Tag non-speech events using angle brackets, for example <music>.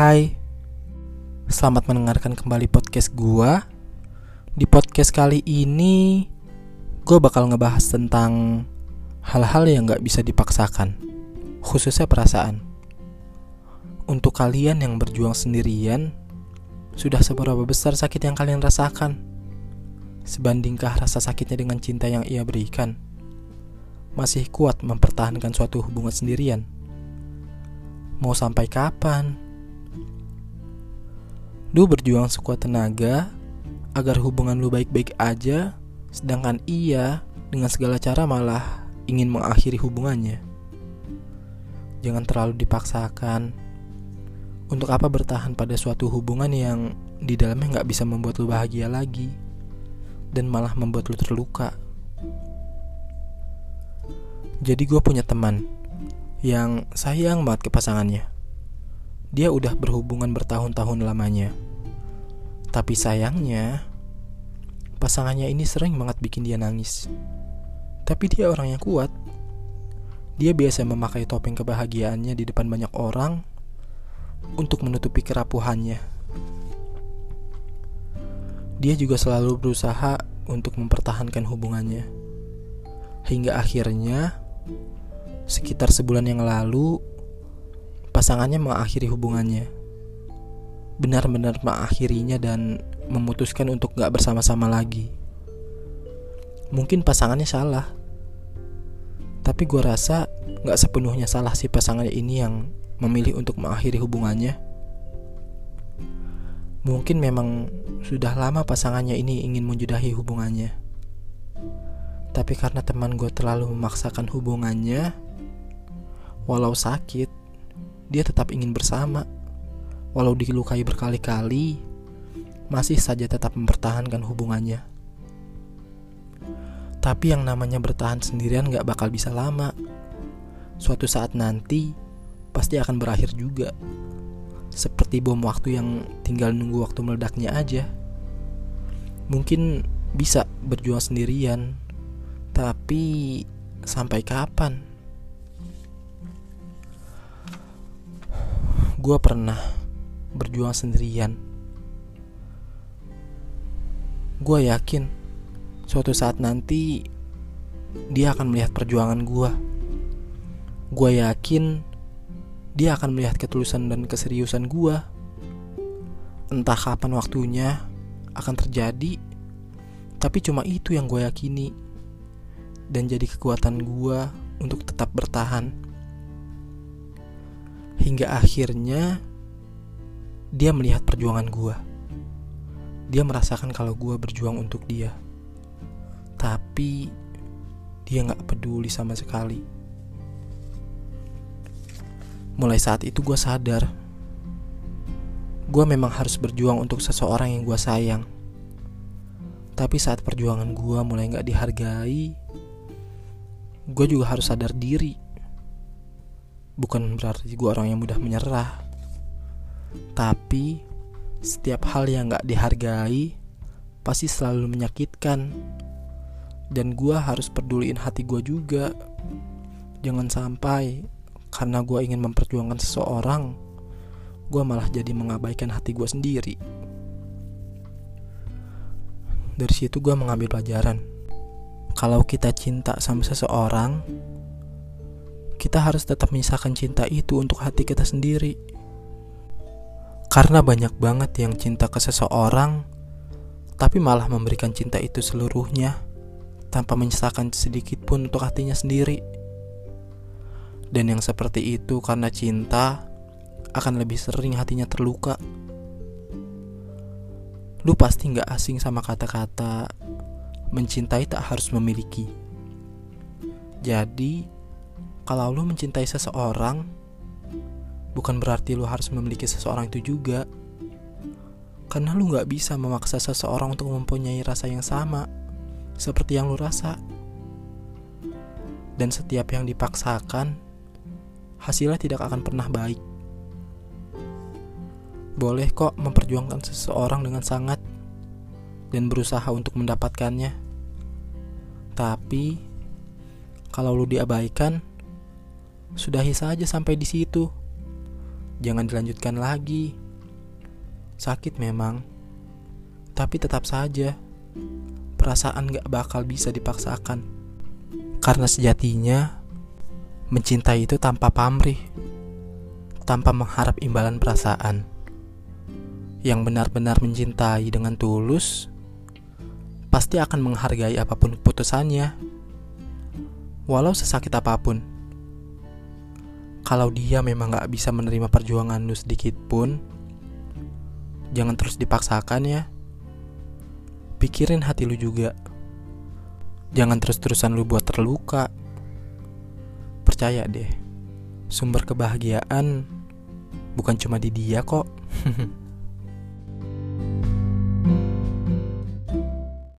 Hai, selamat mendengarkan kembali podcast gua. Di podcast kali ini, gua bakal ngebahas tentang hal-hal yang gak bisa dipaksakan, khususnya perasaan. Untuk kalian yang berjuang sendirian, sudah seberapa besar sakit yang kalian rasakan? Sebandingkah rasa sakitnya dengan cinta yang ia berikan? Masih kuat mempertahankan suatu hubungan sendirian? Mau sampai kapan? Lu berjuang sekuat tenaga agar hubungan lu baik-baik aja, sedangkan ia dengan segala cara malah ingin mengakhiri hubungannya. Jangan terlalu dipaksakan. Untuk apa bertahan pada suatu hubungan yang di dalamnya nggak bisa membuat lu bahagia lagi dan malah membuat lu terluka. Jadi gue punya teman yang sayang banget ke pasangannya. Dia udah berhubungan bertahun-tahun lamanya. Tapi sayangnya, pasangannya ini sering banget bikin dia nangis. Tapi dia orang yang kuat. Dia biasa memakai topeng kebahagiaannya di depan banyak orang untuk menutupi kerapuhannya. Dia juga selalu berusaha untuk mempertahankan hubungannya. Hingga akhirnya, sekitar sebulan yang lalu, pasangannya mengakhiri hubungannya. Benar-benar mengakhirinya dan memutuskan untuk gak bersama-sama lagi. Mungkin pasangannya salah. Tapi gue rasa gak sepenuhnya salah si pasangannya ini yang memilih untuk mengakhiri hubungannya. Mungkin memang sudah lama pasangannya ini ingin menjudahi hubungannya. Tapi karena teman gue terlalu memaksakan hubungannya, walau sakit, dia tetap ingin bersama. Walau dilukai berkali-kali, masih saja tetap mempertahankan hubungannya. Tapi yang namanya bertahan sendirian gak bakal bisa lama. Suatu saat nanti, pasti akan berakhir juga. Seperti bom waktu yang tinggal nunggu waktu meledaknya aja. Mungkin bisa berjuang sendirian, tapi sampai kapan? Gue pernah berjuang sendirian. Gue yakin suatu saat nanti dia akan melihat perjuangan gue. Gue yakin dia akan melihat ketulusan dan keseriusan gue. Entah kapan waktunya akan terjadi, tapi cuma itu yang gue yakini dan jadi kekuatan gue untuk tetap bertahan hingga akhirnya dia melihat perjuangan gue. Dia merasakan kalau gue berjuang untuk dia, tapi dia nggak peduli sama sekali. Mulai saat itu gue sadar, gue memang harus berjuang untuk seseorang yang gue sayang. Tapi saat perjuangan gue mulai nggak dihargai, gue juga harus sadar diri bukan berarti gue orang yang mudah menyerah. Tapi setiap hal yang gak dihargai pasti selalu menyakitkan. Dan gue harus peduliin hati gue juga. Jangan sampai karena gue ingin memperjuangkan seseorang gue malah jadi mengabaikan hati gue sendiri. Dari situ gue mengambil pelajaran. Kalau kita cinta sama seseorang kita harus tetap menyisakan cinta itu untuk hati kita sendiri. Karena banyak banget yang cinta ke seseorang, tapi malah memberikan cinta itu seluruhnya tanpa menyisakan sedikit pun untuk hatinya sendiri. Dan yang seperti itu karena cinta akan lebih sering hatinya terluka. Lu pasti gak asing sama kata-kata mencintai tak harus memiliki. Jadi, kalau lu mencintai seseorang, bukan berarti lu harus memiliki seseorang itu juga. Karena lu gak bisa memaksa seseorang untuk mempunyai rasa yang sama seperti yang lu rasa. Dan setiap yang dipaksakan, hasilnya tidak akan pernah baik. Boleh kok memperjuangkan seseorang dengan sangat dan berusaha untuk mendapatkannya. Tapi kalau lu diabaikan, Sudahi saja sampai di situ. jangan dilanjutkan lagi. Sakit memang, tapi tetap saja perasaan gak bakal bisa dipaksakan. Karena sejatinya, mencintai itu tanpa pamrih, tanpa mengharap imbalan perasaan. Yang benar-benar mencintai dengan tulus, pasti akan menghargai apa pun keputusannya, walau sesakit apa pun. Kalau dia memang gak bisa menerima perjuangan lu sedikit pun, jangan terus dipaksakan ya pikirin hati lu juga. Jangan terus-terusan lu buat terluka. Percaya deh, sumber kebahagiaan bukan cuma di dia kok. <laughs>